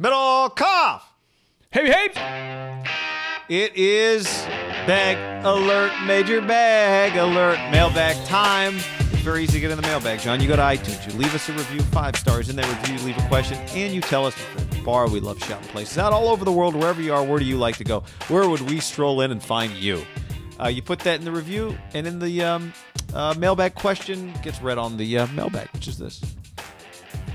Middlekauff. Hey, hey! It is bag alert, major bag alert, mailbag time. It's very easy to get in the mailbag, John. You go to iTunes, you leave us a review, five stars in that review, you leave a question, and you tell us the bar we love shouting places out all over the world, wherever you are, where do you like to go? Where would we stroll in and find you? Uh, you put that in the review, and in the um, uh, mailbag question gets read on the uh, mailbag, which is this.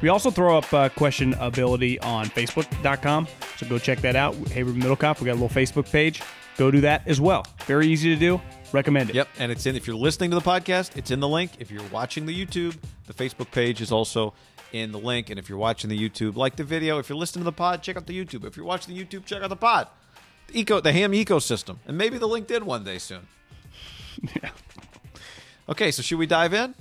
We also throw up uh, question ability on Facebook.com, so go check that out. Hey, Ruben Middlekauff, we got a little Facebook page. Go do that as well. Very easy to do. Recommend it. Yep, and it's in. If you're listening to the podcast, it's in the link. If you're watching the YouTube, the Facebook page is also in the link. And if you're watching the YouTube, like the video. If you're listening to the pod, check out the YouTube. If you're watching the YouTube, check out the pod. The eco, the ham ecosystem, and maybe the LinkedIn one day soon. Yeah. Okay, so should we dive in?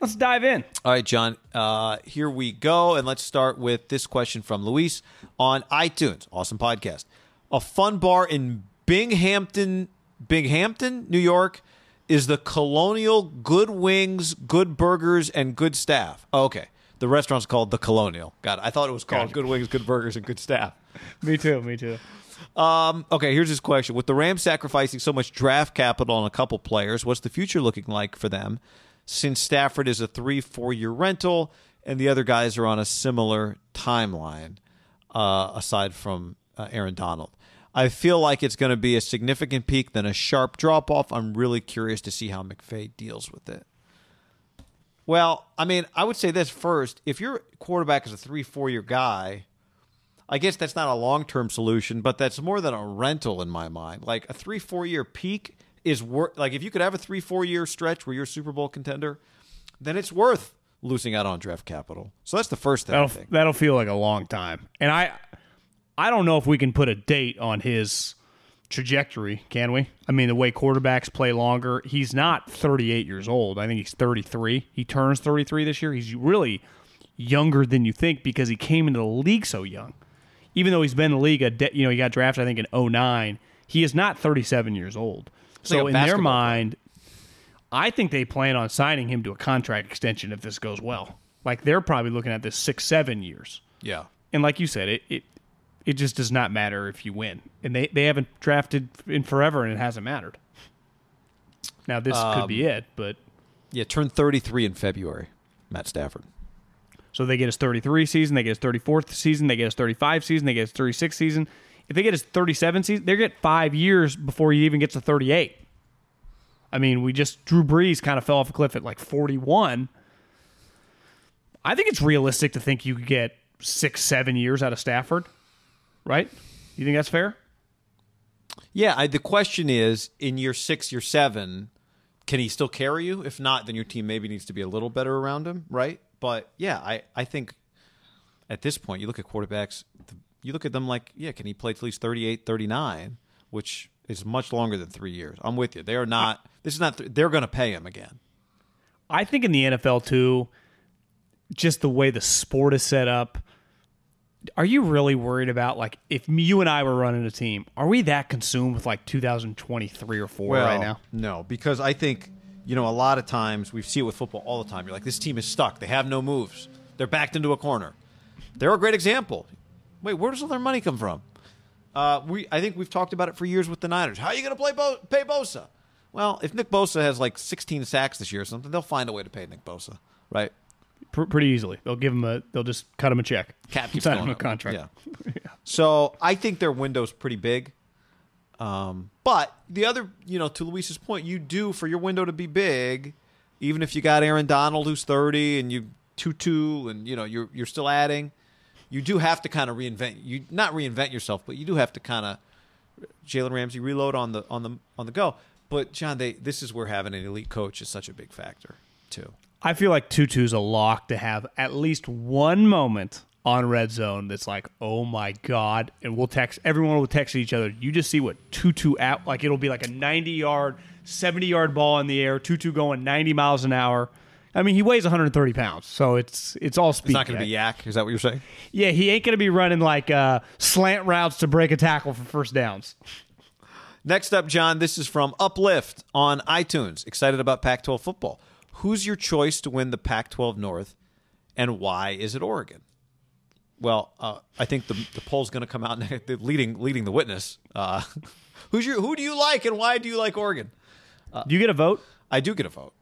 Let's dive in. All right, John. Uh, here we go, and let's start with this question from Luis on iTunes. Awesome podcast. A fun bar in Binghamton, Binghamton, New York, is the Colonial. Good wings, good burgers, and good staff. Oh, okay, the restaurant's called the Colonial. God. I thought it was called Gotcha. Good Wings, Good Burgers, and Good Staff. Me too. Me too. Um, okay, here's his question. With the Rams sacrificing so much draft capital on a couple players, what's the future looking like for them since Stafford is a three, four year rental and the other guys are on a similar timeline, uh, aside from uh, Aaron Donald? I feel like it's going to be a significant peak, then a sharp drop off. I'm really curious to see how McVay deals with it. Well, I mean, I would say this first. If your quarterback is a three, four year guy, I guess that's not a long term solution, but that's more than a rental in my mind. Like a three, four year peak is worth, like if you could have a three, four year stretch where you're a Super Bowl contender, then it's worth losing out on draft capital. So that's the first thing That'll think. that'll feel like a long time. And I I don't know if we can put a date on his trajectory, can we? I mean, the way quarterbacks play longer, he's not 38 years old. I think he's 33. He turns 33 this year. He's really younger than you think because he came into the league so young. Even though he's been in the league, a de- you know, he got drafted I think in 09. He is not 37 years old. So like in their mind, I think they plan on signing him to a contract extension if this goes well. Like they're probably looking at this six, seven years. Yeah. And like you said, it it, it just does not matter if you win. And they, they haven't drafted in forever and it hasn't mattered. Now this could be Um, it, but Yeah, turned 33 in February, Matt Stafford. so they get his 33 season, they get his 34th season, they get his 35 season, they get his 36 season. If they get his 37 season, they get five years before he even gets to 38. I mean, we just Drew Brees kind of fell off a cliff at like 41. I think it's realistic to think you could get six, seven years out of Stafford, right? You think that's fair? Yeah, I, the question is in year six, year seven, can he still carry you? If not, then your team maybe needs to be a little better around him, right? But yeah, I, I think at this point, you look at quarterbacks, you look at them like, yeah, can he play till he's 38, 39, which is much longer than three years. I'm with you. They are not, this is not, they're going to pay him again. I think in the NFL too, just the way the sport is set up. Are you really worried about like if you and I were running a team? Are we that consumed with like 2023 or four right now? No, because I think you know a lot of times we see it with football all the time. You're like, this team is stuck. They have no moves. They're backed into a corner. They're a great example. Wait, where does all their money come from? Uh, we I think we've talked about it for years with the Niners. How are you going to play Bo- pay Bosa? Well, if Nick Bosa has like 16 sacks this year or something, they'll find a way to pay Nick Bosa, right? Pr- pretty easily. They'll give him a. They'll just cut him a check. Cap keeps Sign him a contract. Yeah. So I think their window's pretty big. Um, but the other, you know, to Luis's point, you do for your window to be big, even if you got Aaron Donald who's 30 and you Tutu and you know you're you're still adding, you do have to kind of reinvent you not reinvent yourself, but you do have to kind of Jalen Ramsey reload on the on the on the go. But John, they this is where having an elite coach is such a big factor too. I feel like Tutu's a lock to have at least one moment on red zone that's like, oh my god, and we'll text everyone will text each other. You just see what Tutu at like it'll be like a 90 yard, 70 yard ball in the air, Tutu going 90 miles an hour. I mean, he weighs 130 pounds, so it's it's all speed. It's not going to be yak. Is that what you're saying? Yeah, he ain't going to be running like uh, slant routes to break a tackle for first downs. Next up, John, this is from Uplift on iTunes. Excited about Pac 12 football. Who's your choice to win the Pac 12 North, and why is it Oregon? Well, uh, I think the, the poll's going to come out leading leading the witness. Uh, who's your who do you like, and why do you like Oregon? Do you get a vote? I do get a vote,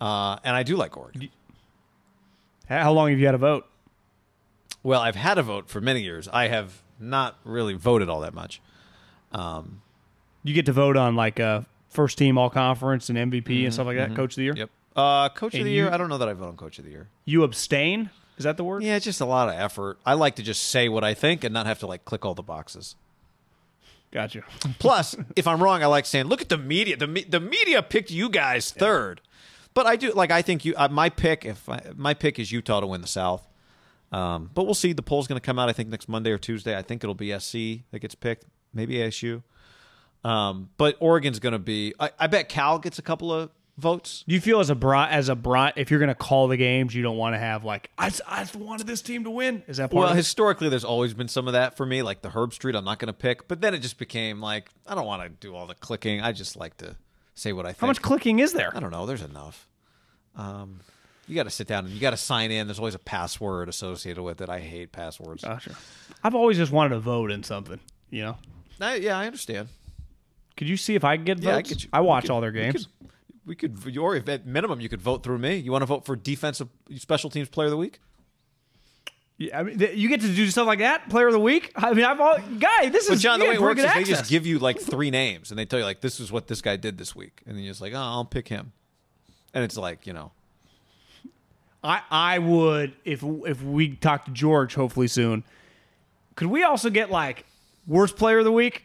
uh, and I do like Oregon. How long have you had a vote? Well, I've had a vote for many years. I have not really voted all that much. You get to vote on like uh, first team all conference and MVP and stuff like that, coach of the year. Mm-hmm, Yep. Uh, Coach of And the year? I don't know that I vote on Coach of the year. You abstain? Is that the word? Yeah, it's just a lot of effort. I like to just say what I think and not have to like click all the boxes. Gotcha. Plus, if I'm wrong, I like saying, "Look at the media. The me- the media picked you guys third. But I do like. I think you. Uh, my pick. If I, my pick is Utah to win the South. Um, but we'll see. The poll's going to come out. I think next Monday or Tuesday. I think it'll be SC that gets picked. Maybe ASU. Um, but Oregon's going to be. I, I bet Cal gets a couple of votes. Do you feel as a bri- as a bri- if you're going to call the games, you don't want to have like I, I wanted this team to win? Is that part Well, historically, there's always been some of that for me, like the Herbstreit. I'm not going to pick, but then it just became like I don't want to do all the clicking. I just like to say what I think. How much clicking is there? I don't know. There's enough. Um, you got to sit down and you got to sign in. There's always a password associated with it. I hate passwords. Gotcha. I've always just wanted to vote in something. You know, I, yeah, I understand. could you see if I can get votes? Yeah, I, get you. I watch could- all their we games. could- We could, or if at minimum, you could vote through me. You want to vote for defensive special teams player of the week? Yeah, I mean, th- you get to do stuff like that. Player of the week. I mean, I've all guy. This But is John, the way it works is good they just give you like three names, and they tell you like this is what this guy did this week, and then you're just like, oh, I'll pick him, and it's like you know, I I would if if we talk to George hopefully soon. Could we also get like worst player of the week?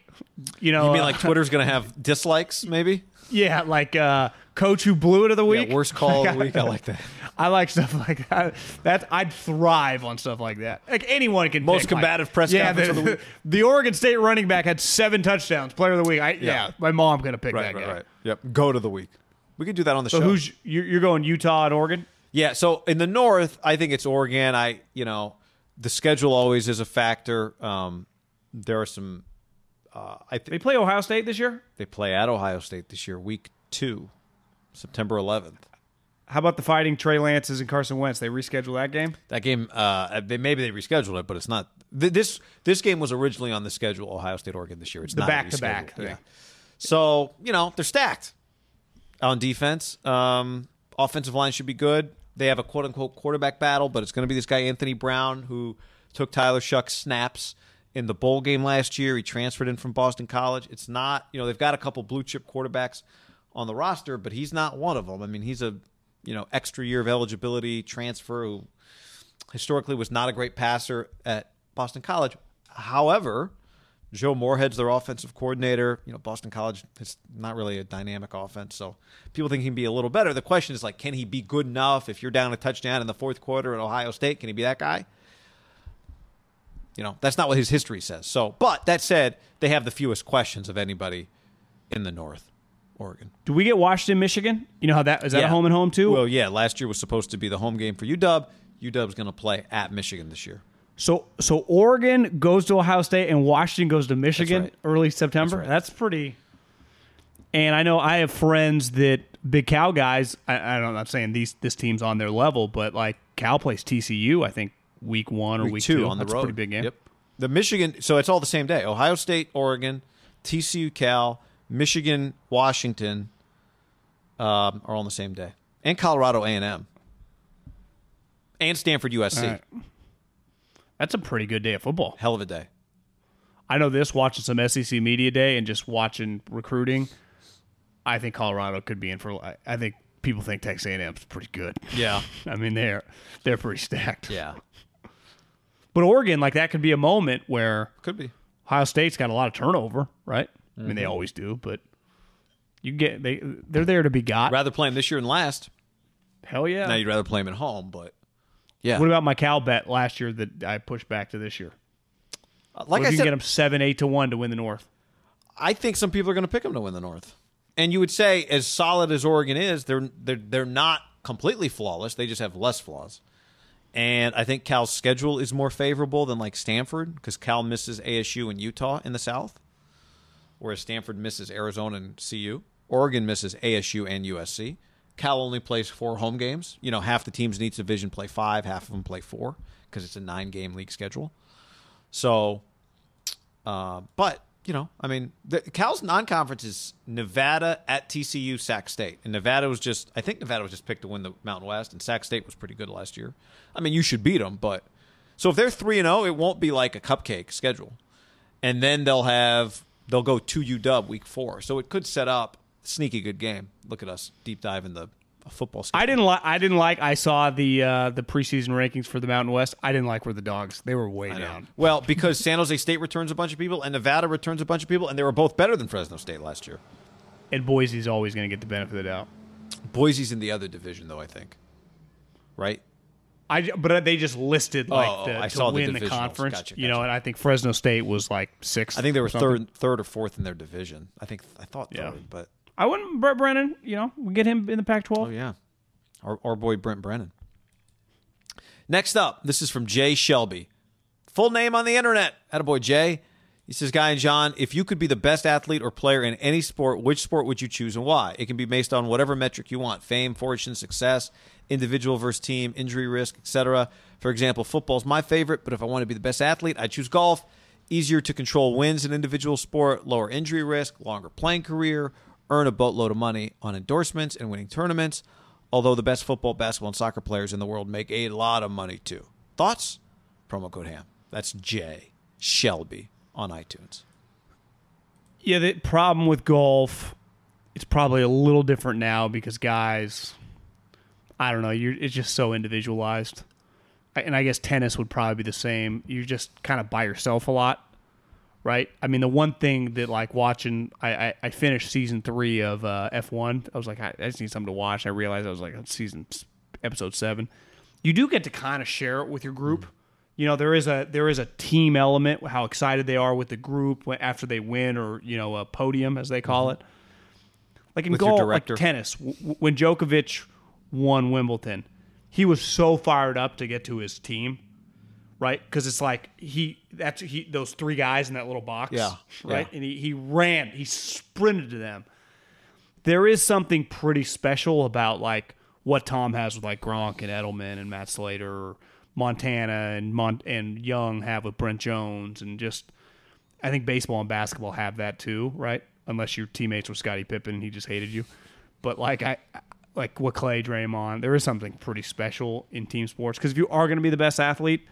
You know, you mean uh, like Twitter's gonna have dislikes, maybe? yeah, like uh, coach who blew it of the week. Yeah, worst call of the week. I like that. I like stuff like that. That I'd thrive on stuff like that. Like anyone can. Most pick, like- combative press yeah, conference the, of the week. the Oregon State running back had seven touchdowns. Player of the week. I, yeah. Yeah. my mom gonna pick Right, that right, guy. right. Yep. Go to the week. We could do that on the So show. who's you're, you're going Utah and Oregon? Yeah, so in the North, I think it's Oregon. I, you know, the schedule always is a factor. Um, there are some. Uh, I They play Ohio State this year. they play at Ohio State this year, week two, September 11th. How about the Fighting Trey Lances and Carson Wentz? They reschedule that game. That game, uh, they, maybe they rescheduled it, but it's not. th- This this game was originally on the schedule, Ohio State Oregon this year. It's The not back-to-back Yeah. So you know they're stacked on defense. Um, offensive line should be good. They have a quote unquote quarterback battle, but it's going to be this guy Anthony Brown who took Tyler Shough's snaps in the bowl game last year. He transferred in from Boston College. It's not you know they've got a couple blue chip quarterbacks on the roster, but he's not one of them. I mean he's a you know extra year of eligibility transfer who historically was not a great passer at Boston College. However, Joe Moorhead's their offensive coordinator. You know, Boston College is not really a dynamic offense, so people think he can be a little better. The question is like, can he be good enough if you're down a touchdown in the fourth quarter at Ohio State? Can he be that guy? You know, that's not what his history says. So, but that said, they have the fewest questions of anybody in the North, Oregon. Do we get Washington, Michigan? You know how that is that a home and home too? Well, yeah, last year was supposed to be the home game for UW. UW's going to play at Michigan this year. So so Oregon goes to Ohio State and Washington goes to Michigan right. early September. That's That's, pretty. And I know I have friends that big Cal guys. I, I don't, I'm not saying these this team's on their level, but like Cal plays TCU. I think week one or week, Week two on the That's road. a pretty big game. Yep. The Michigan, so it's all the same day. Ohio State, Oregon, TCU, Cal, Michigan, Washington um, are on the same day, and Colorado A and M, and Stanford USC. Right. That's a pretty good day of football. Hell of a day. I know this watching some SEC media day and just watching recruiting. I think Colorado could be in for. I- I think people think Texas A&M's pretty good. Yeah. I mean they're they're pretty stacked. Yeah. But Oregon, like that could be a moment where Could be. Ohio State's got a lot of turnover, right? I mean they Mm-hmm. always do, but you get they they're there to be got. Rather play him this year than last. Hell yeah. Now you'd rather play him at home, but yeah. what about my Cal bet last year that I pushed back to this year? like What if I you said, can get them seven, eight to one to win the North. I think some people are going to pick them to win the North. And you would say, as solid as Oregon is, they're they're they're not completely flawless. They just have less flaws. And I think Cal's schedule is more favorable than like Stanford because Cal misses ASU and Utah in the South, whereas Stanford misses Arizona and CU. Oregon misses ASU and USC. Cal only plays four home games. You know, half the teams in each division play five, half of them play four because it's a nine game league schedule. So uh, but you know, I mean, the, Cal's non-conference is Nevada at TCU, Sac State, and Nevada was just. I think Nevada was just picked to win the Mountain West, and Sac State was pretty good last year. I mean, you should beat them, but so if they're three and zero, it won't be like a cupcake schedule, and then they'll have they'll go to UW week four, so it could set up sneaky good game. Look at us deep dive in the football. Schedule. I didn't like. I didn't like. I saw the uh, the preseason rankings for the Mountain West. I didn't like where the dogs. They were way down. Well, because San Jose State returns a bunch of people and Nevada returns a bunch of people, and they were both better than Fresno State last year. And Boise's always going to get the benefit of the doubt. Boise's in the other division, though. I think, right? I but uh, they just listed oh, like Oh, the, I to saw the win the, divisionals. conference. Gotcha, You know, and I think Fresno State was like sixth. I think they were or third, third or fourth in their division. I think I thought Yeah. third, but I wouldn't. Brent Brennan. You know, we get him in the Pac-12. oh yeah, our, our boy Brent Brennan. Next up, this is from Jay Shelby. Full name on the internet. Attaboy Jay. He says, Guy and John, if you could be the best athlete or player in any sport, which sport would you choose and why? It can be based on whatever metric you want fame, fortune, success, individual versus team, injury risk, etc. For example, football's my favorite, but if I want to be the best athlete, I choose golf. Easier to control wins in individual sport, lower injury risk, longer playing career, earn a boatload of money on endorsements and winning tournaments. Although the best football, basketball, and soccer players in the world make a lot of money too. Thoughts? Promo code HAM. That's Jay Shelby on iTunes. Yeah, the problem with golf, it's probably a little different now because guys, I don't know, you're it's just so individualized. And I guess tennis would probably be the same. You're just kind of by yourself a lot, right? I mean, the one thing that like watching, I I, I finished season three of uh, F1. I was like, I, I just need something to watch. I realized I was like on season episode seven. You do get to kind of share it with your group. You know, there is a there is a team element, how excited they are with the group after they win, or you know, a podium as they call it. Like in With golf, like tennis, w- when Djokovic won Wimbledon, he was so fired up to get to his team, right? Because it's like he that's he those three guys in that little box, Yeah, right? yeah. And he he ran, he sprinted to them. There is something pretty special about like what Tom has with like Gronk and Edelman and Matt Slater, or Montana and Mon- and Young have with Brent Jones, and just I think baseball and basketball have that too, right? Unless your teammates were Scottie Pippen and he just hated you. But like I like what Klay Draymond, there is something pretty special in team sports because if you are going to be the best athlete,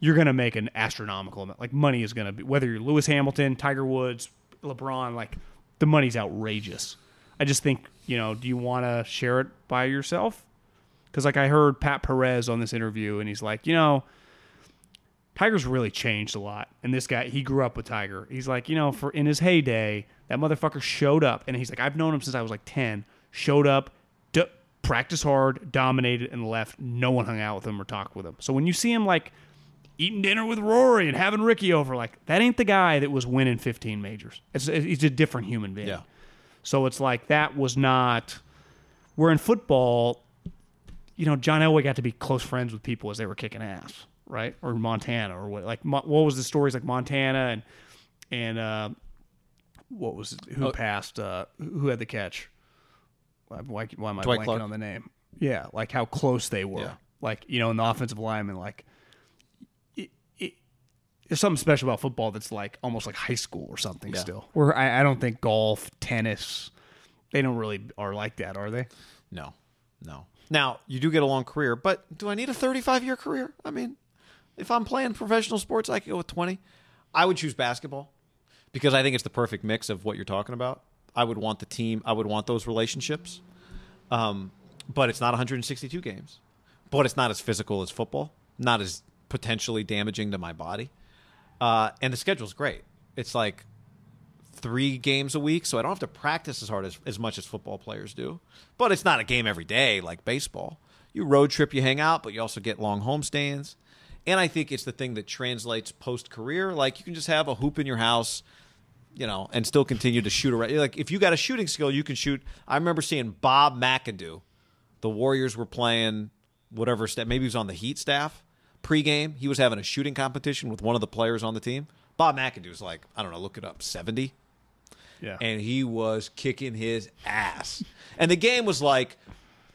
you're going to make an astronomical amount. Like money is going to be whether you're Lewis Hamilton, Tiger Woods, LeBron, like the money's outrageous. I just think, you know, do you want to share it by yourself? Cuz like I heard Pat Perez on this interview and he's like, you know, Tiger's really changed a lot. And this guy, he grew up with Tiger. He's like, you know, for in his heyday, that motherfucker showed up. And he's like, I've known him since I was like 10. Showed up, practiced hard, dominated, and left. No one hung out with him or talked with him. So when you see him like eating dinner with Rory and having Ricky over, like, that ain't the guy that was winning 15 majors. It's, he's a different human being. Yeah. So it's like that was not. Where in football, you know, John Elway got to be close friends with people as they were kicking ass, right? Or Montana, or what? Like, what was the stories like Montana and and uh, what was it, who Oh. passed? Uh, who had the catch? Why, why, am I Dwight blanking Clark. on the name? Yeah, like how close they were. Yeah. Like you know, in the offensive lineman, like it, it, there's something special about football that's like almost like high school or something. Yeah. Still, where I, I don't think golf, tennis, they don't really are like that, are they? No, no. Now you do get a long career, but do I need a 35 year career? I mean, if I'm playing professional sports, I could go with 20. I would choose basketball because I think it's the perfect mix of what you're talking about. I would want the team. I would want those relationships. Um, but it's not 162 games. But it's not as physical as football. Not as potentially damaging to my body. Uh, and the schedule's great. It's like three games a week, so I don't have to practice as hard as, as much as football players do. But it's not a game every day like baseball. You road trip, you hang out, but you also get long homestands. And I think it's the thing that translates post career. Like you can just have a hoop in your house, you know, and still continue to shoot around. Like if you got a shooting skill, you can shoot. I remember seeing Bob McAdoo. The Warriors were playing whatever step. Maybe he was on the Heat staff pregame. He was having a shooting competition with one of the players on the team. Bob McAdoo's like, I don't know, look it up, 70 Yeah. and he was kicking his ass. And the game was like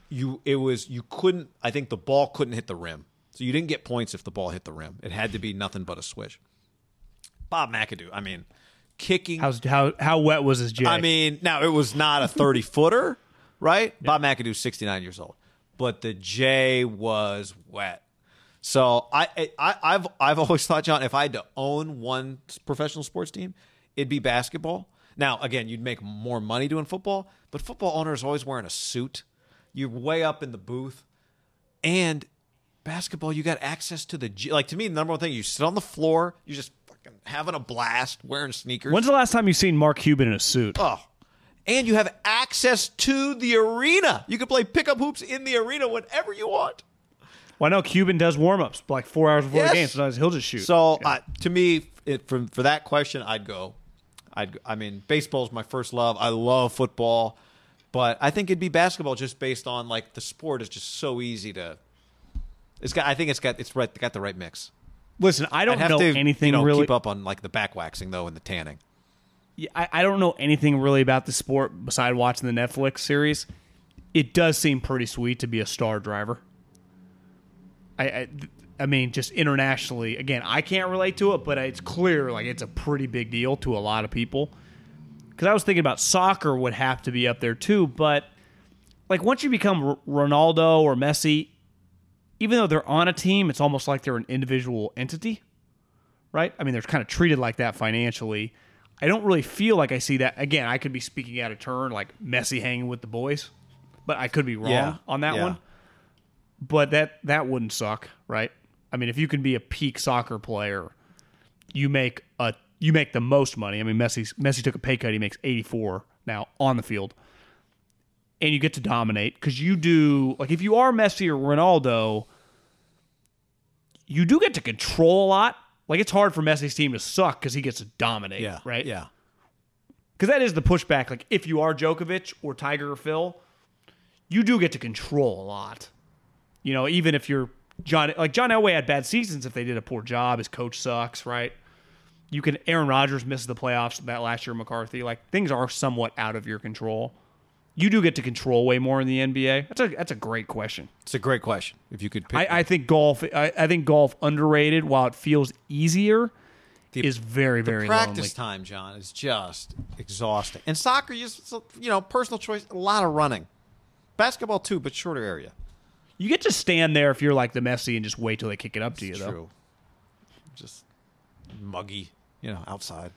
you it was you couldn't I think the ball couldn't hit the rim. So you didn't get points if the ball hit the rim. It had to be nothing but a swish. Bob McAdoo, I mean, kicking How's how how wet was his J? I mean, now it was not a 30 footer, right? Bob McAdoo's 69 years old, but the J was wet. So I, I, I've, I've always thought, John, if I had to own one professional sports team, it'd be basketball. Now, again, you'd make more money doing football, but football owners always wearing a suit. You're way up in the booth, and basketball, you got access to the like. To me, the number one thing, you sit on the floor, you're just fucking having a blast, wearing sneakers. When's the last time you've seen Mark Cuban in a suit? Oh. And you have access to the arena. You can play pickup hoops in the arena whenever you want. Well, I know Cuban does warm ups like four hours before Yes. the game. Sometimes he'll just shoot. So uh, to me, it, for for that question, I'd go. I'd. I mean, baseball's my first love. I love football, but I think it'd be basketball just based on like the sport is just so easy to. It's got. I think it's got. It's right. Got the right mix. Listen, I don't have know to anything you know, really. keep up on like the back waxing though and the tanning. Yeah, I, I don't know anything really about the sport beside watching the Netflix series. It does seem pretty sweet to be a star driver. I, I, I mean, just internationally, again, I can't relate to it, but it's clear like it's a pretty big deal to a lot of people. Because I was thinking about soccer would have to be up there too, but like once you become R- Ronaldo or Messi, even though they're on a team, it's almost like they're an individual entity right? I mean, they're kind of treated like that financially. I don't really feel like I see that. Again, I could be speaking out of turn, like Messi hanging with the boys, but I could be wrong Yeah, on that yeah. one. But that that wouldn't suck, right? I mean, if you can be a peak soccer player, you make a you make the most money. I mean, Messi Messi took a pay cut; he makes eighty four now on the field, and you get to dominate because you do like if you are Messi or Ronaldo, you do get to control a lot. Like it's hard for Messi's team to suck because he gets to dominate, Yeah. right? Yeah. Because that is the pushback. Like if you are Djokovic or Tiger or Phil, you do get to control a lot. You know, even if you're John, like John Elway had bad seasons if they did a poor job. His coach sucks, right? You can. Aaron Rodgers misses the playoffs that last year. McCarthy, like things are somewhat out of your control. You do get to control way more in the NBA. That's a that's a great question. It's a great question. If you could pick I, I think golf. I, I think golf underrated. While it feels easier, The- is very very practice lonely. time, John, is just exhausting. And soccer, you just you know, personal choice, a lot of running. Basketball too, but shorter area. You get to stand there if you're like the Messi and just wait till they kick it up to you, though. True. Just muggy, you know, outside.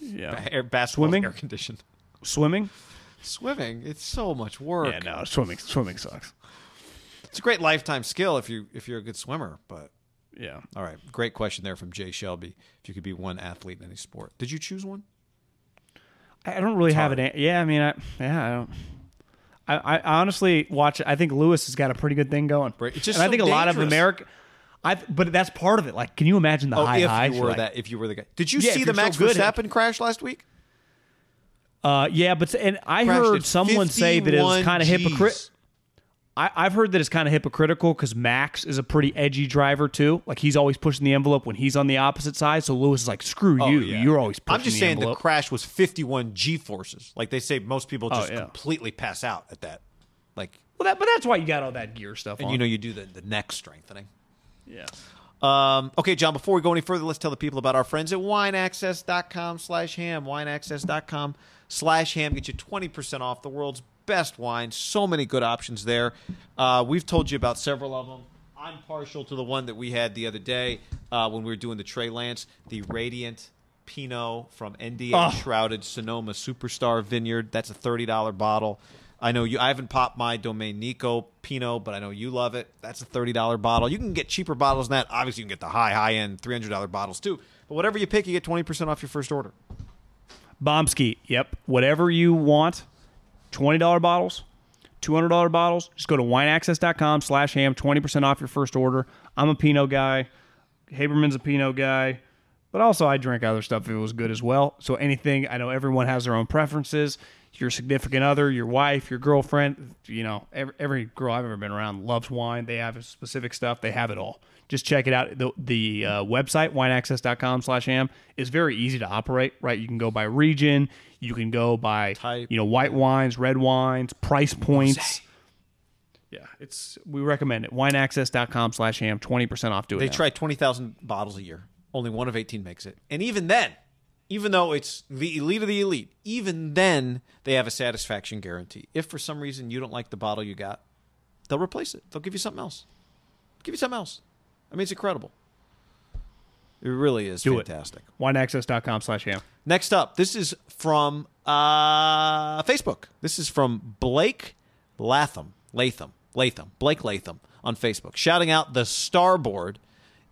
Yeah. Air, basketball Swimming? air conditioned. Swimming? Swimming, it's so much work. Yeah, no, swimming. Swimming sucks. It's a great lifetime skill if you if you're a good swimmer. But Yeah. all right, great question there from Jay Shelby. If you could be one athlete in any sport, did you choose one? I don't really have hard. it. Yeah, I mean, I, yeah, I don't. I, I honestly watch. I think Lewis has got a pretty good thing going. Right. It's just and I so think a lot of dangerous. America. I but that's part of it. Like, can you imagine the Oh, high if highs? you were Like, that, if you were the guy, did you Yeah, see the so Max good at- Verstappen crash last week? Uh, yeah, but and I Crashed heard someone say that it was kind of hypocrite. I've heard that it's kind of hypocritical because Max is a pretty edgy driver too. Like he's always pushing the envelope when he's on the opposite side. So Lewis is like, "Screw you! You're always pushing Oh, I'm just the saying envelope." the crash was 51 G forces. Like they say, most people just Oh, yeah. completely pass out at that. Like, well, that, but that's why you got all that gear stuff and on. you know, you do the, the neck strengthening. yeah. Um, okay, John, before we go any further, let's tell the people about our friends at wineaccess.com slash ham. Wineaccess.com slash ham. Get you 20% off the world's best wine. So many good options there. Uh, we've told you about several of them. I'm partial to the one that we had the other day uh, when we were doing the Trey Lance, the Radiant Pinot from NDA Oh. Shrouded Sonoma Superstar Vineyard. That's a $30 bottle. I know you. I haven't popped my Domenico Pinot, but I know you love it. That's a thirty dollar bottle. You can get cheaper bottles than that. Obviously, you can get the high, high end three hundred dollar bottles too. But whatever you pick, you get twenty percent off your first order. Bombski. Yep. Whatever you want. Twenty dollar bottles, two hundred dollar bottles. Just go to wineaccess.com slash ham. Twenty percent off your first order. I'm a Pinot guy. Haberman's a Pinot guy. But also I drink other stuff if it was good as well. So anything I know everyone has their own preferences. Your significant other, your wife, your girlfriend, you know, every, every girl I've ever been around loves wine. They have specific stuff. They have it all. Just check it out. The, the uh, website, wineaccess.com slash am, is very easy to operate, right? You can go by region. You can go by, Type. you know, white wines, red wines, price points. Yeah, it's we recommend it. Wineaccess.com slash ham, 20% off. Do it They now. try twenty thousand bottles a year. Only one of eighteen makes it, and even then, even though it's the elite of the elite, even then they have a satisfaction guarantee. If for some reason you don't like the bottle you got, they'll replace it. They'll give you something else. Give you something else. I mean, it's incredible. It really is Do it. fantastic. Wineaccess.com slash ham. Next up, this is from uh, Facebook. This is from Blake Latham. Latham. Latham. Blake Latham on Facebook, shouting out the Starboard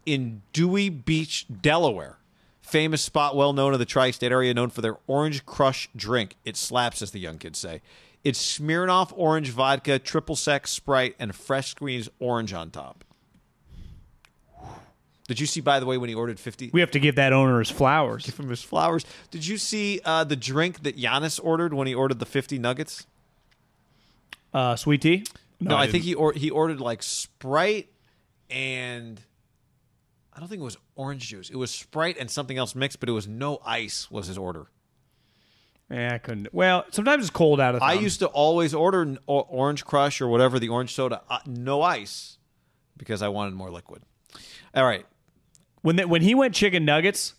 in Dewey Beach, Delaware. Famous spot well known in the tri state area, known for their Orange Crush drink. It slaps, as the young kids say. It's Smirnoff orange vodka, triple sec Sprite, and fresh squeezed orange on top. Did you see, by the way, when he ordered 50? We have to give that owner his flowers. Give him his flowers. Did you see uh, the drink that Giannis ordered when he ordered the 50 nuggets? Uh, sweet tea? No, I, think he or- he ordered like Sprite and I don't think it was orange juice. It was Sprite and something else mixed, but it was no ice was his order. Yeah, I couldn't. Well, sometimes it's cold out of. I used to always order Orange Crush or whatever the orange soda, uh, no ice, because I wanted more liquid. All right, when the, when he went chicken nuggets.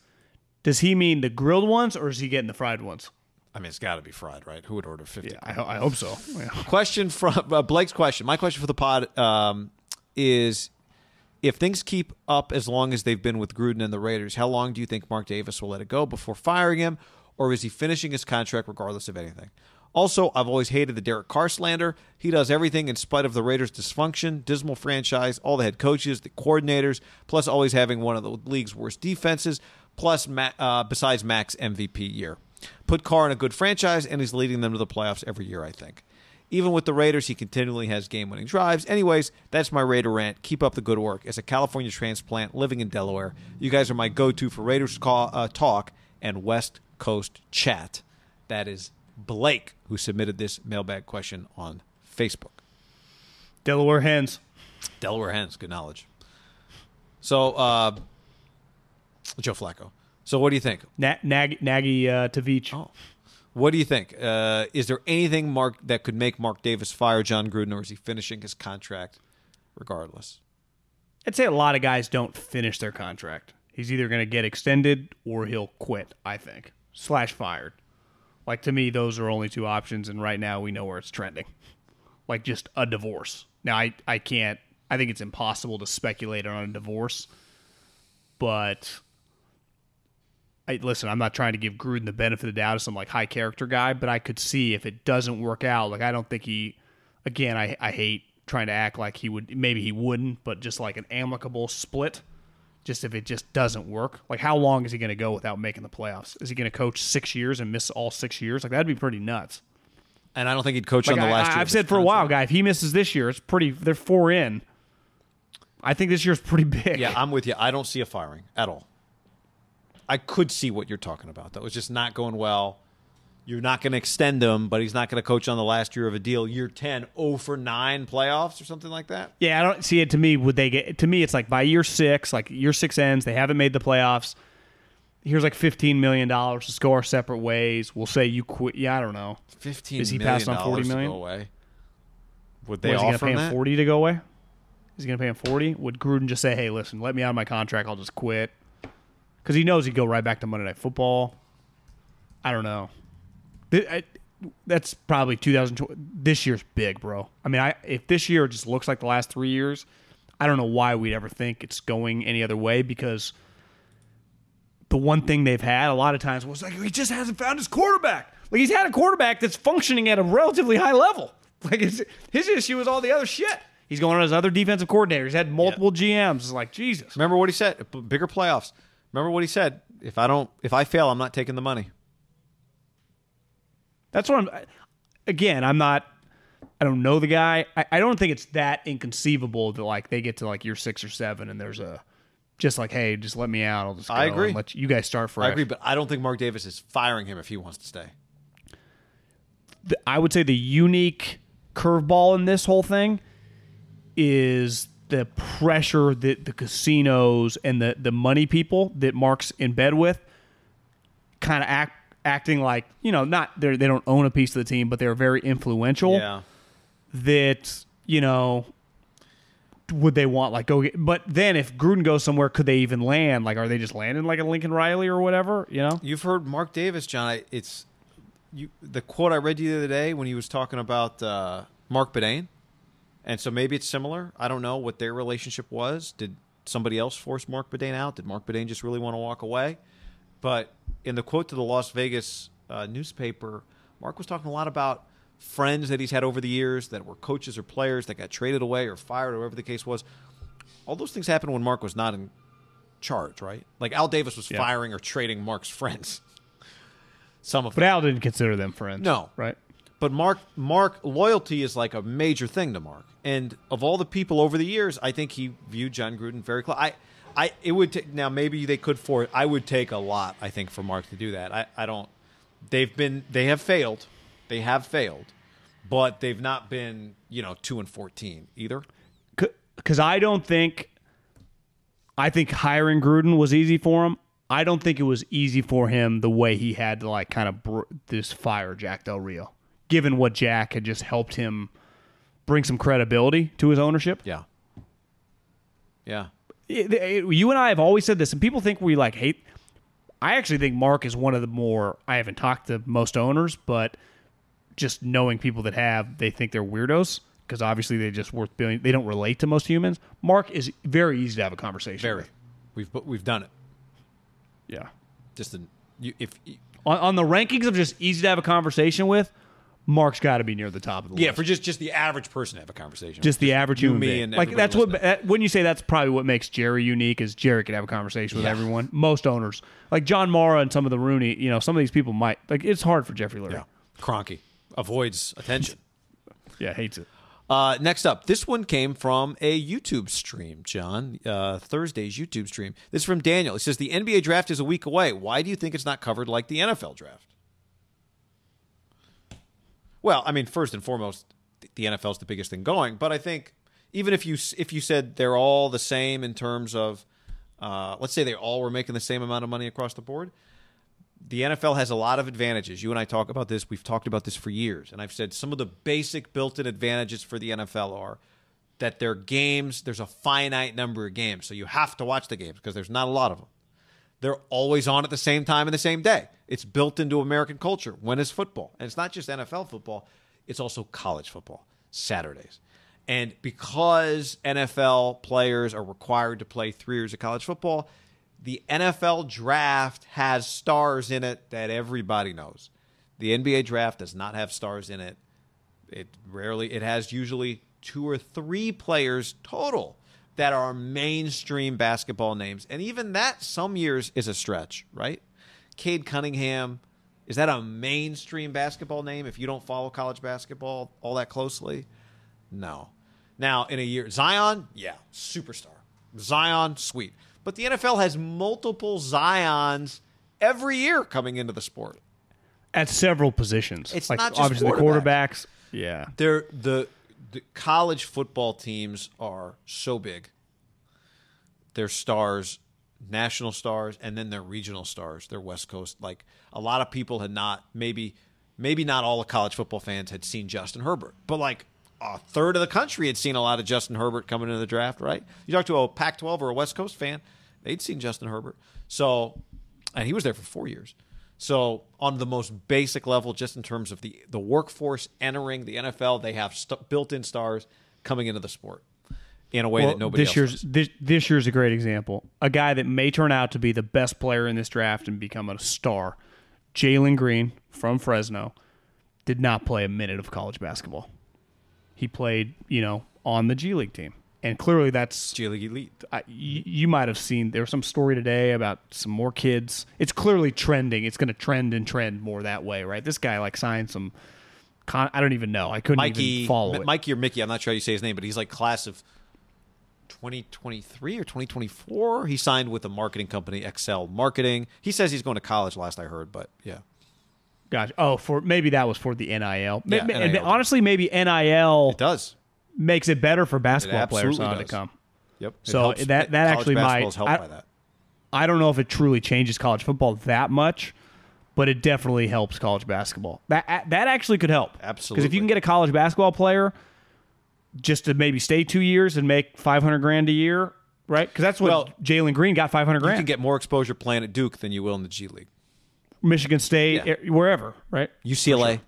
Does he mean the grilled ones or is he getting the fried ones? I mean it's got to be fried, right? Who would order 50? I, I hope so. Yeah. question from uh, Blake's question. My question for the pod um, is: If things keep up as long as they've been with Gruden and the Raiders, how long do you think Mark Davis will let it go before firing him, or is he finishing his contract regardless of anything? Also, I've always hated the Derek Carr slander. He does everything in spite of the Raiders' dysfunction, dismal franchise, all the head coaches, the coordinators, plus always having one of the league's worst defenses, plus uh, besides Max MVP year. Put Carr in a good franchise, and he's leading them to the playoffs every year, I think. Even with the Raiders, he continually has game winning drives. Anyways, that's my Raider rant. Keep up the good work. As a California transplant living in Delaware, you guys are my go to for Raiders call, uh, talk and West Coast chat. That is Blake, who submitted this mailbag question on Facebook. Delaware hens. Delaware Hens, good knowledge. So, uh, Joe Flacco. So, what do you think? Na- Nag- Nagy uh, Tavich. Oh. What do you think? Uh, is there anything Mark that could make Mark Davis fire Jon Gruden, or is he finishing his contract regardless? I'd say a lot of guys don't finish their contract. He's either going to get extended or he'll quit. I think slash fired. Like to me, those are only two options, and right now we know where it's trending. Like just a divorce. Now I I can't. I think it's impossible to speculate on a divorce, but I listen. I'm not trying to give Gruden the benefit of the doubt as some like high character guy, but I could see if it doesn't work out. Like I don't think he. Again, I I hate trying to act like he would. Maybe he wouldn't, but just like an amicable split. Just if it just doesn't work, like how long is he going to go without making the playoffs? Is he going to coach six years and miss all six years? Like that'd be pretty nuts. And I don't think he'd coach Like on the last I, year. have said for a while, guy, if he misses this year, it's pretty. They're four in. I think this year's pretty big. Yeah, I'm with you. I don't see a firing at all. I could see what you're talking about, though. It's just not going well. you're not going to extend him, but he's not going to coach on the last year of a deal. Year 10, 0 for 9 playoffs or something like that. Yeah, I don't see it. To me, would they get? To me, it's like by year six, like year six ends, they haven't made the playoffs. Here's like fifteen million dollars. Let's go our separate ways. We'll say you quit. Yeah, I don't know. Fifteen Is he million passed on 40 dollars to go away. Would What, they is he gonna offer pay him that? forty to go away? Is he gonna pay him forty? Would Gruden just say, "Hey, listen, let me out of my contract. I'll just quit," because he knows he'd go right back to Monday Night Football. I don't know. That's probably 2020. This year's big, bro. I mean, I if this year just looks like the last three years, I don't know why we'd ever think it's going any other way because the one thing they've had a lot of times was like he just hasn't found his quarterback. Like he's had a quarterback that's functioning at a relatively high level. Like his, his issue is all the other shit. He's going on his other defensive coordinator. He's had multiple GMs. It's like Jesus. Remember what he said? Bigger playoffs. Remember what he said? If I don't, if I fail, I'm not taking the money. That's what I'm. Again, I'm not. I don't know the guy. I, I don't think it's that inconceivable that like they get to like year six or seven and there's a just like hey, just let me out. I'll just. Go I agree. Let you, you guys start fresh. I agree, but I don't think Mark Davis is firing him if he wants to stay. the- I would say the unique curveball in this whole thing is the pressure that the casinos and the, the money people that Mark's in bed with kind of act acting like you know not they they don't own a piece of the team but they're very influential Yeah. that you know would they want like go get but then if Gruden goes somewhere could they even land like are they just landing like a Lincoln Riley or whatever you know You've heard Mark Davis, John. It's you. The quote I read to you the other day when he was talking about uh, Marc Badain, and so maybe it's similar. I don't know what their relationship was. Did somebody else force Marc Badain out? Did Marc Badain just really want to walk away? But in the quote to the Las Vegas uh, newspaper, Mark was talking a lot about friends that he's had over the years that were coaches or players that got traded away or fired or whatever the case was. All those things happened when Mark was not in charge, right? Like Al Davis was Yeah. firing or trading Mark's friends. Some of but them. Al didn't consider them friends No. right But Mark Mark loyalty is like a major thing to Mark. And of all the people over the years, I think he viewed Jon Gruden very close. I I it would take now maybe they could for I would take a lot, I think, for Mark to do that. I, I don't they've been they have failed. They have failed. But they've not been, you know, two and fourteen either. because I don't think I think hiring Gruden was easy for him. I don't think it was easy for him the way he had to like kind of br- this fire Jack Del Rio, given what Jack had just helped him bring some credibility to his ownership. Yeah. Yeah. It- it- you and I have always said this, and people think we like hate. I actually think Mark is one of the more. I haven't talked to most owners, but just knowing people that have, they think they're weirdos because obviously they just worth billion. They don't relate to most humans. Mark is very easy to have a conversation. Very. with. We've we've done it. yeah. Just an, you, if On, on the rankings of just easy to have a conversation with, Mark's got to be near the top of the yeah, list. Yeah, for just just the average person to have a conversation. just the average you, human me, being. and like that's what listening. that, when you say that's probably what makes Jerry unique is Jerry can have a conversation with Yeah. everyone. Most owners, like John Mara and some of the Rooney, you know, some of these people might like it's hard for Jeffrey Lurie. Yeah. Kroenke avoids attention. Yeah, hates it. Uh, next up, this one came from a YouTube stream, John. Uh, Thursday's YouTube stream. This is from Daniel. He says the NBA draft is a week away. Why do you think it's not covered like the NFL draft? Well, I mean, first and foremost, the NFL is the biggest thing going. But I think even if you if you said they're all the same in terms of, uh, let's say they all were making the same amount of money across the board, the NFL has a lot of advantages. You and I talk about this. We've talked about this for years. And I've said some of the basic built in advantages for the NFL are that their games, there's a finite number of games. So you have to watch the games because there's not a lot of them. They're always on at the same time and the same day. It's built into American culture. When is football? And it's not just NFL football, it's also college football, Saturdays. And because NFL players are required to play three years of college football, the NFL draft has stars in it that everybody knows. The NBA draft does not have stars in it. It rarely it has usually two or three players total that are mainstream basketball names. And even that some years is a stretch, right? Cade Cunningham, is that a mainstream basketball name if you don't follow college basketball all that closely? No. Now, in a year, Zion, yeah, superstar. Zion, sweet. But the NFL has multiple Zions every year coming into the sport. at several positions. It's like not just obviously the quarterbacks. quarterbacks. Yeah, They're the, the college football teams are so big. They're stars, national stars, and then they're regional stars. They're West Coast. Like a lot of people had not maybe maybe not all the college football fans had seen Justin Herbert, but like a third of the country had seen a lot of Justin Herbert coming into the draft. Right? You talk to a Pac-12 or a West Coast fan, they'd seen Justin Herbert. So, and he was there for four years. So, on the most basic level, just in terms of the the workforce entering the NFL, they have st- built-in stars coming into the sport in a way well, that nobody this else year's this, this year's a great example. A guy that may turn out to be the best player in this draft and become a star. Jalen Green from Fresno did not play a minute of college basketball. He played, you know, on the G League team, and clearly that's G League Elite. I, you, you might have seen there was some story today about some more kids. It's clearly trending. It's going to trend and trend more that way, right? This guy like signed some. Con- I don't even know. I couldn't Mikey, even follow M- it. Mikey or Mickey, I'm not sure how you say his name, but he's like class of 2023 or 2024. He signed with a marketing company, Excel Marketing. He says he's going to college. Last I heard, but yeah, Gotcha. Oh, for maybe that was for the NIL. Yeah, NIL. honestly, maybe NIL it does. makes it better for basketball players on to come. Yep. It So helps- that- that college actually might- helped I- by that. I don't know if it truly changes college football that much, but it definitely helps college basketball. That that actually could help. Absolutely. Because if you can get a college basketball player just to maybe stay two years and make five hundred grand a year, right? Because that's what Well, Jalen Green got five hundred grand. You can get more exposure playing at Duke than you will in the G League. Michigan State, Yeah. eh, wherever, right? UCLA.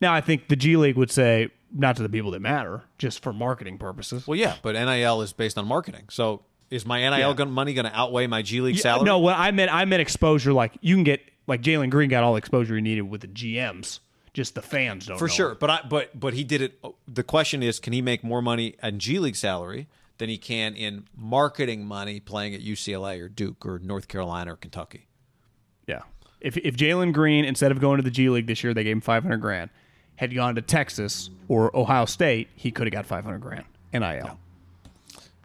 Now I think the G League would say not to the people that matter, just for marketing purposes. Well, yeah, but NIL is based on marketing. So is my NIL Yeah. money going to outweigh my G League Yeah, salary? No, what I meant I meant exposure. Like you can get like Jalen Green got all the exposure he needed with the GMs. Just the fans don't for sure. it. But I but but he did it. Oh, the question is, can he make more money in G League salary than he can in marketing money playing at UCLA or Duke or North Carolina or Kentucky? Yeah. If if Jalen Green instead of going to the G League this year, they gave him five hundred grand, had gone to Texas or Ohio State, he could have got five hundred grand NIL.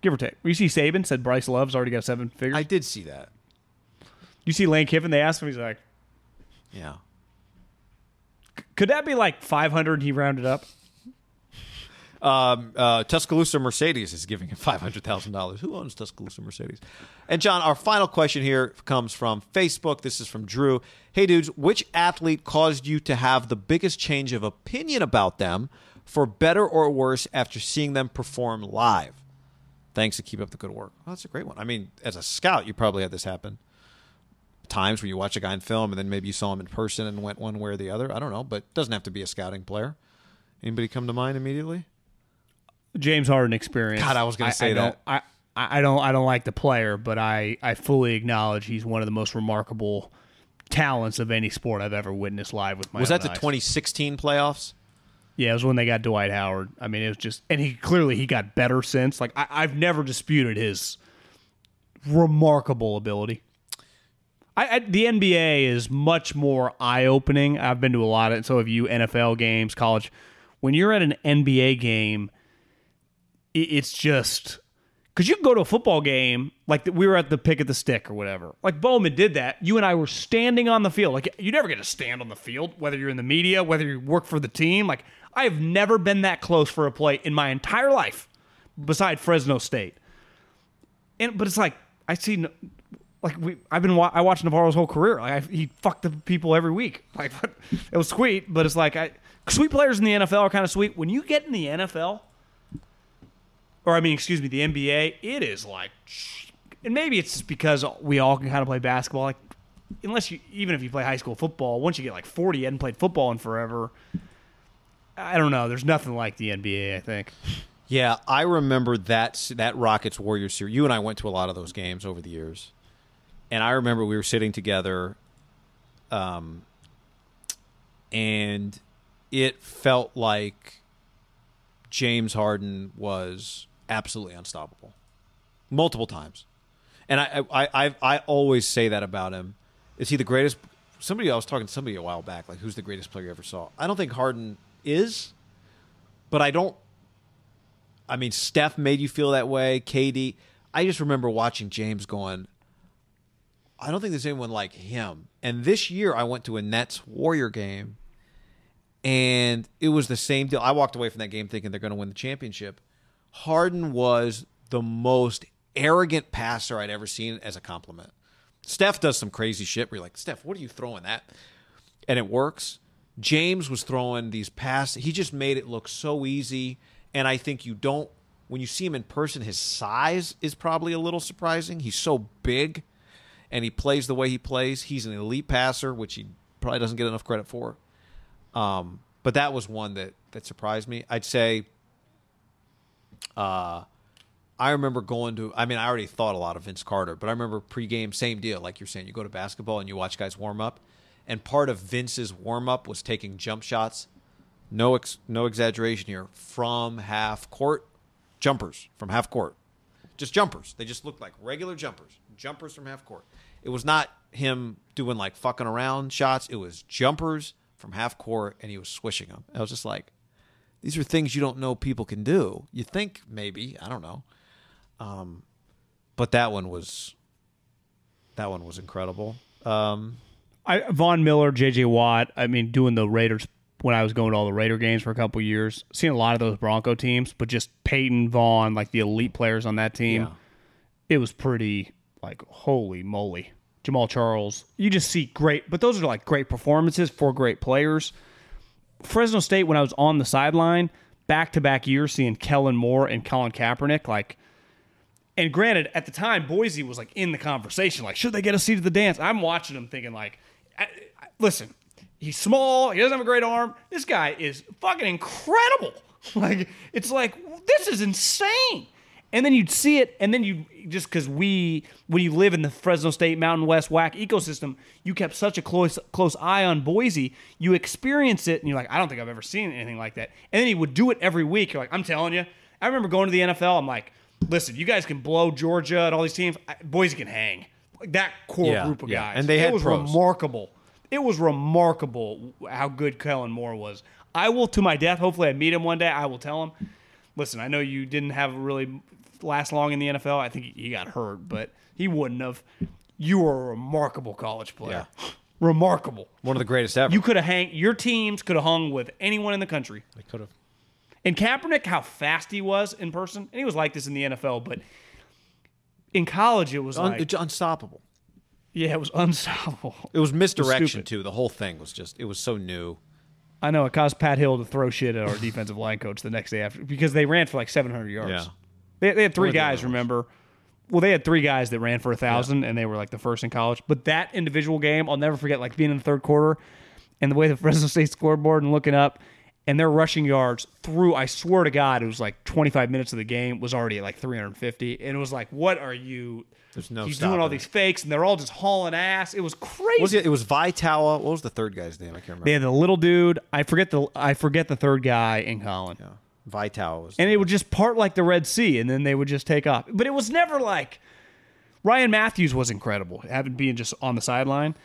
Give or take. You see Saban said Bryce Love's already got seven figures. I did see that. you see Lane Kiffin, they asked him, he's like, Yeah. Could that be like five hundred he rounded up? Um, uh, Tuscaloosa Mercedes is giving him five hundred thousand dollars. Who owns Tuscaloosa Mercedes? And John, our final question here comes from Facebook. This is from Drew. Hey, dudes, which athlete caused you to have the biggest change of opinion about them, for better or worse, after seeing them perform live? Thanks, and keep up the good work. Well, that's a great one. I mean, as a scout, you probably had this happen. Times where you watch a guy in film and then maybe you saw him in person and went one way or the other. I don't know, but it doesn't have to be a scouting player. Anybody come to mind immediately? James Harden experience. God, I was gonna say I that. I, I I don't I don't like the player, but I, I fully acknowledge he's one of the most remarkable talents of any sport I've ever witnessed live with my Was that the eyes. 2016 playoffs? Yeah, it was when they got Dwight Howard. I mean, it was just, and he clearly he got better since. Like I, I've never disputed his remarkable ability. I, I the NBA is much more eye opening. I've been to a lot of, so have you NFL games, college. When you're at an NBA game, it, it's just because you can go to a football game like the, we were at the pick of the stick or whatever. Like Bowman did that. You and I were standing on the field. Like you never get to stand on the field, whether you're in the media, whether you work for the team. Like I have never been that close for a play in my entire life, beside Fresno State. And but it's like I see, like we I've been wa- I watched Navarro's whole career. Like I, he fucked the people every week. Like it was sweet, but it's like I sweet players in the NFL are kind of sweet. When you get in the NFL, or I mean, excuse me, the NBA, it is like, and maybe it's because we all can kind of play basketball. Like, unless you, even if you play high school football, once you get like 40, you hadn't played football in forever. I don't know. There's nothing like the NBA, I think. Yeah, I remember that that Rockets Warriors series. You and I went to a lot of those games over the years, and I remember we were sitting together, um, and it felt like James Harden was absolutely unstoppable, multiple times, and I I I, I always say that about him. Is he the greatest? Somebody I was talking to somebody a while back, like who's the greatest player you ever saw? I don't think Harden is, but I don't I mean, Steph made you feel that way. KD. I just remember watching James going, I don't think there's anyone like him. And this year, I went to a Nets Warrior game, and it was the same deal. I walked away from that game thinking they're going to win the championship. Harden was the most arrogant passer I'd ever seen as a compliment. Steph does some crazy shit where you're like, Steph, what are you throwing that? And it works. James was throwing these passes. He just made it look so easy. And I think you don't, when you see him in person, his size is probably a little surprising. He's so big and he plays the way he plays. He's an elite passer, which he probably doesn't get enough credit for. Um, but that was one that, that surprised me. I'd say, uh, I remember going to. I mean, I already thought a lot of Vince Carter, but I remember pregame, same deal. Like you're saying, you go to basketball and you watch guys warm up, and part of Vince's warm up was taking jump shots. No, ex, no exaggeration here. From half court, jumpers from half court, just jumpers. They just looked like regular jumpers, jumpers from half court. It was not him doing like fucking around shots. It was jumpers from half court, and he was swishing them. I was just like, these are things you don't know people can do. You think maybe I don't know. Um, but that one was that one was incredible. Um, I, Von Miller, J.J. Watt. I mean, doing the Raiders when I was going to all the Raider games for a couple years, seeing a lot of those Bronco teams, but just Peyton Von, like the elite players on that team, Yeah. it was pretty like holy moly. Jamaal Charles, you just see great, but those are like great performances for great players. Fresno State, when I was on the sideline, back to back years, seeing Kellen Moore and Colin Kaepernick, like and granted, at the time, Boise was like in the conversation. Like, should they get a seat at the dance? I'm watching them thinking, like, listen, he's small. He doesn't have a great arm. This guy is fucking incredible. Like, it's like this is insane. And then you'd see it, and then you just because we, when you live in the Fresno State Mountain West WAC ecosystem, you kept such a close close eye on Boise. You experience it, and you're like, I don't think I've ever seen anything like that. And then he would do it every week. You're like, I'm telling you. I remember going to the NFL. I'm like, listen, you guys can blow Georgia and all these teams. I- Boise can hang. Like that core Yeah, group of yeah. guys. And they had it was pros. remarkable. It was remarkable how good Kellen Moore was. I will, to my death, hopefully I meet him one day. I will tell him, listen, I know you didn't have really last long in the NFL. I think he- got hurt, but he wouldn't have. You were a remarkable college player. Remarkable. one of the greatest ever. You could have hang. Your teams could have hung with anyone in the country. they could have. And Kaepernick, how fast he was in person, and he was like this in the NFL, but in college it was Un- like, it's unstoppable. yeah, it was unstoppable. It was misdirection stupid. too. The whole thing was just. It was so new. I know it caused Pat Hill to throw shit at our defensive line coach the next day after because they ran for like 700 yards. Yeah. They, they had three One of the guys, remember? Well, they had three guys that ran for a thousand, and they were like the first in college. But that individual game, I'll never forget. Like being in the third quarter, and the way the Fresno State scoreboard and looking up, and their rushing yards through. I swear to God, it was like 25 minutes of the game was already at like 350, and it was like, what are you? There's no He's doing all these fakes, and they're all just hauling ass. It was crazy. Was it? It was Vai Taua. What was the third guy's name? I can't remember. They had the little dude. I forget the I forget the third guy in Colin. yeah. Was. And it would just part like the Red Sea, and then they would just take off. But it was never like Ryan Mathews was incredible, having being just on the sideline.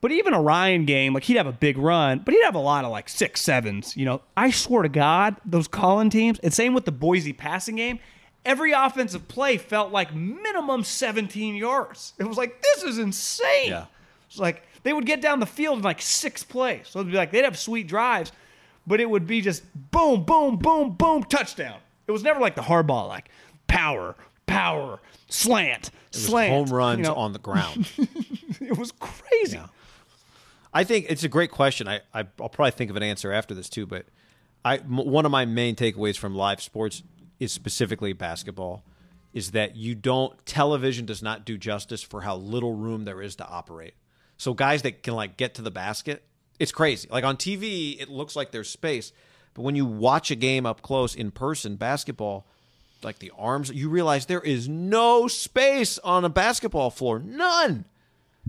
But even a Ryan game, like he'd have a big run, but he'd have a lot of like six sevens. You know, I swear to God, those Colin teams, and same with the Boise passing game. Every offensive play felt like minimum 17 yards. It was like this is insane. Yeah. It's like they would get down the field in like six plays. So it'd be like they'd have sweet drives, but it would be just boom, boom, boom, boom, touchdown. It was never like the hardball, like power, power, slant, It was slant. home runs you know, on the ground. It was crazy. I think it's a great question. I, I I'll probably think of an answer after this too. But I m- one of my main takeaways from live sports is specifically basketball is that you don't television does not do justice for how little room there is to operate. So guys that can like get to the basket, it's crazy. Like on TV, it looks like there's space, but when you watch a game up close in person, basketball, like the arms, you realize there is no space on a basketball floor. None.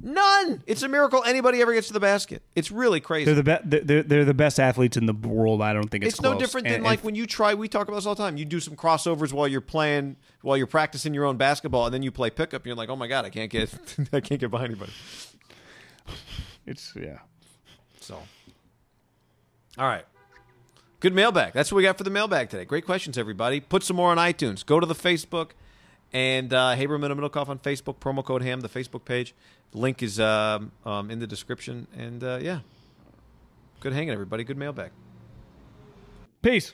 None. It's a miracle anybody ever gets to the basket. It's really crazy. They're the be- they're, they're the best athletes in the world. I don't think it's it's no close. different And- than like and- when you try. We talk about this all the time. You do some crossovers while you're playing, while you're practicing your own basketball, and then you play pickup. And you're like, oh my god, I can't get, I can't get by anybody. it's yeah. So, all right, good mailbag. That's what we got for the mailbag today. Great questions, everybody. Put some more on iTunes. Go to the Facebook And uh, Haberman and Middlekauff on Facebook, promo code HAM, the Facebook page. Link is um, um, in the description. And uh, yeah, good hanging, everybody. Good mailbag. Peace.